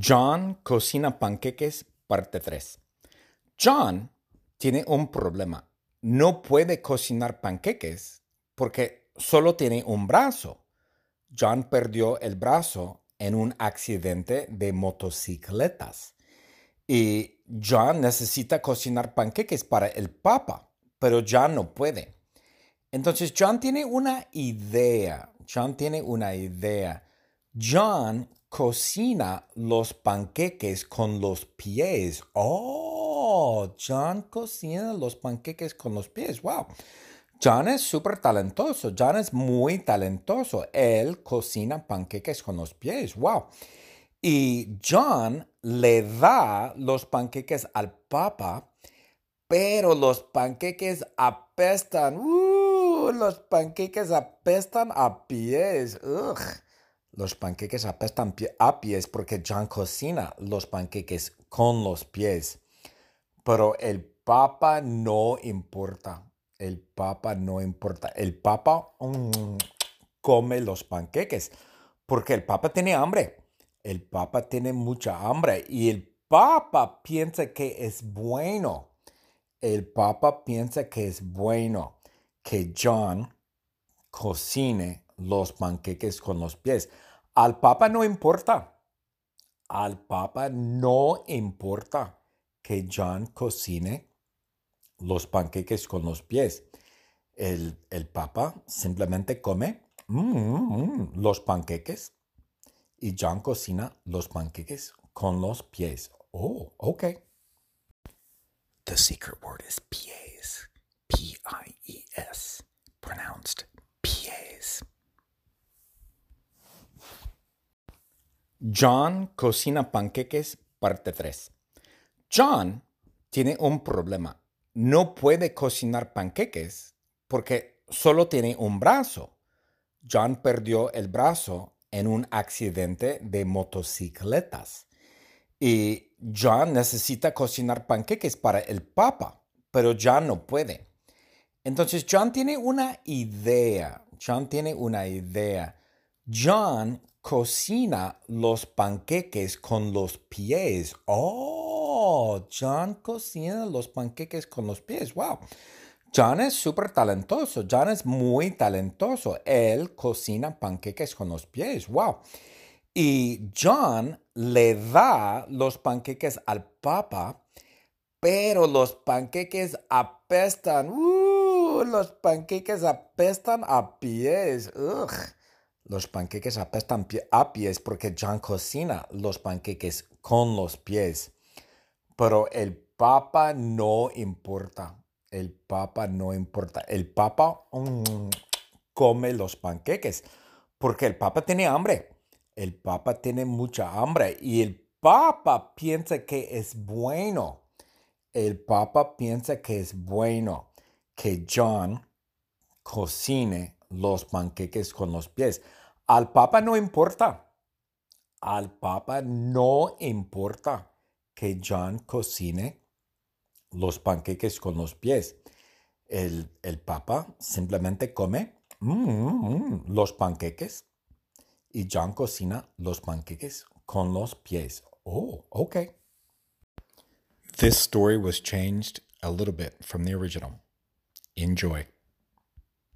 John cocina panqueques, parte 3. John tiene un problema. No puede cocinar panqueques porque solo tiene un brazo. John perdió el brazo en un accidente de motocicletas. Y John necesita cocinar panqueques para el papa, pero John no puede. Entonces John tiene una idea. John tiene una idea. John cocina los panqueques con los pies. Oh, John cocina los panqueques con los pies. Wow. John es súper talentoso. John es muy talentoso. Él cocina panqueques con los pies. Wow. Y John le da los panqueques al papa, pero los panqueques apestan. Uh, los panqueques apestan a pies. Ugh. Los panqueques apestan a pies porque John cocina los panqueques con los pies. Pero el papa no importa. El papa no importa. El papa mm, come los panqueques porque el papa tiene hambre. El papa tiene mucha hambre y el papa piensa que es bueno. El papa piensa que es bueno que John cocine los panqueques con los pies. Al Papa no importa. Al Papa no importa que John cocine los panqueques con los pies. El, el Papa simplemente come mm, los panqueques y John cocina los panqueques con los pies. Oh, okay. The secret word is pies. P I E S. Pronounced pies. John cocina panqueques, parte 3. John tiene un problema. No puede cocinar panqueques porque solo tiene un brazo. John perdió el brazo en un accidente de motocicletas. Y John necesita cocinar panqueques para el papa, pero John no puede. Entonces John tiene una idea. John tiene una idea. John cocina los panqueques con los pies. Oh, John cocina los panqueques con los pies. Wow. John es súper talentoso. John es muy talentoso. Él cocina panqueques con los pies. Wow. Y John le da los panqueques al papa, pero los panqueques apestan. Uh, los panqueques apestan a pies. Ugh. Los panqueques apestan a pies porque John cocina los panqueques con los pies. Pero el papa no importa. El papa no importa. El papa mm, come los panqueques porque el papa tiene hambre. El papa tiene mucha hambre y el papa piensa que es bueno. El papa piensa que es bueno que John cocine los panqueques con los pies. Al Papa no importa. Al Papa no importa que John cocine los panqueques con los pies. El, el Papa simplemente come mm, los panqueques y John cocina los panqueques con los pies. Oh, okay. This story was changed a little bit from the original. Enjoy.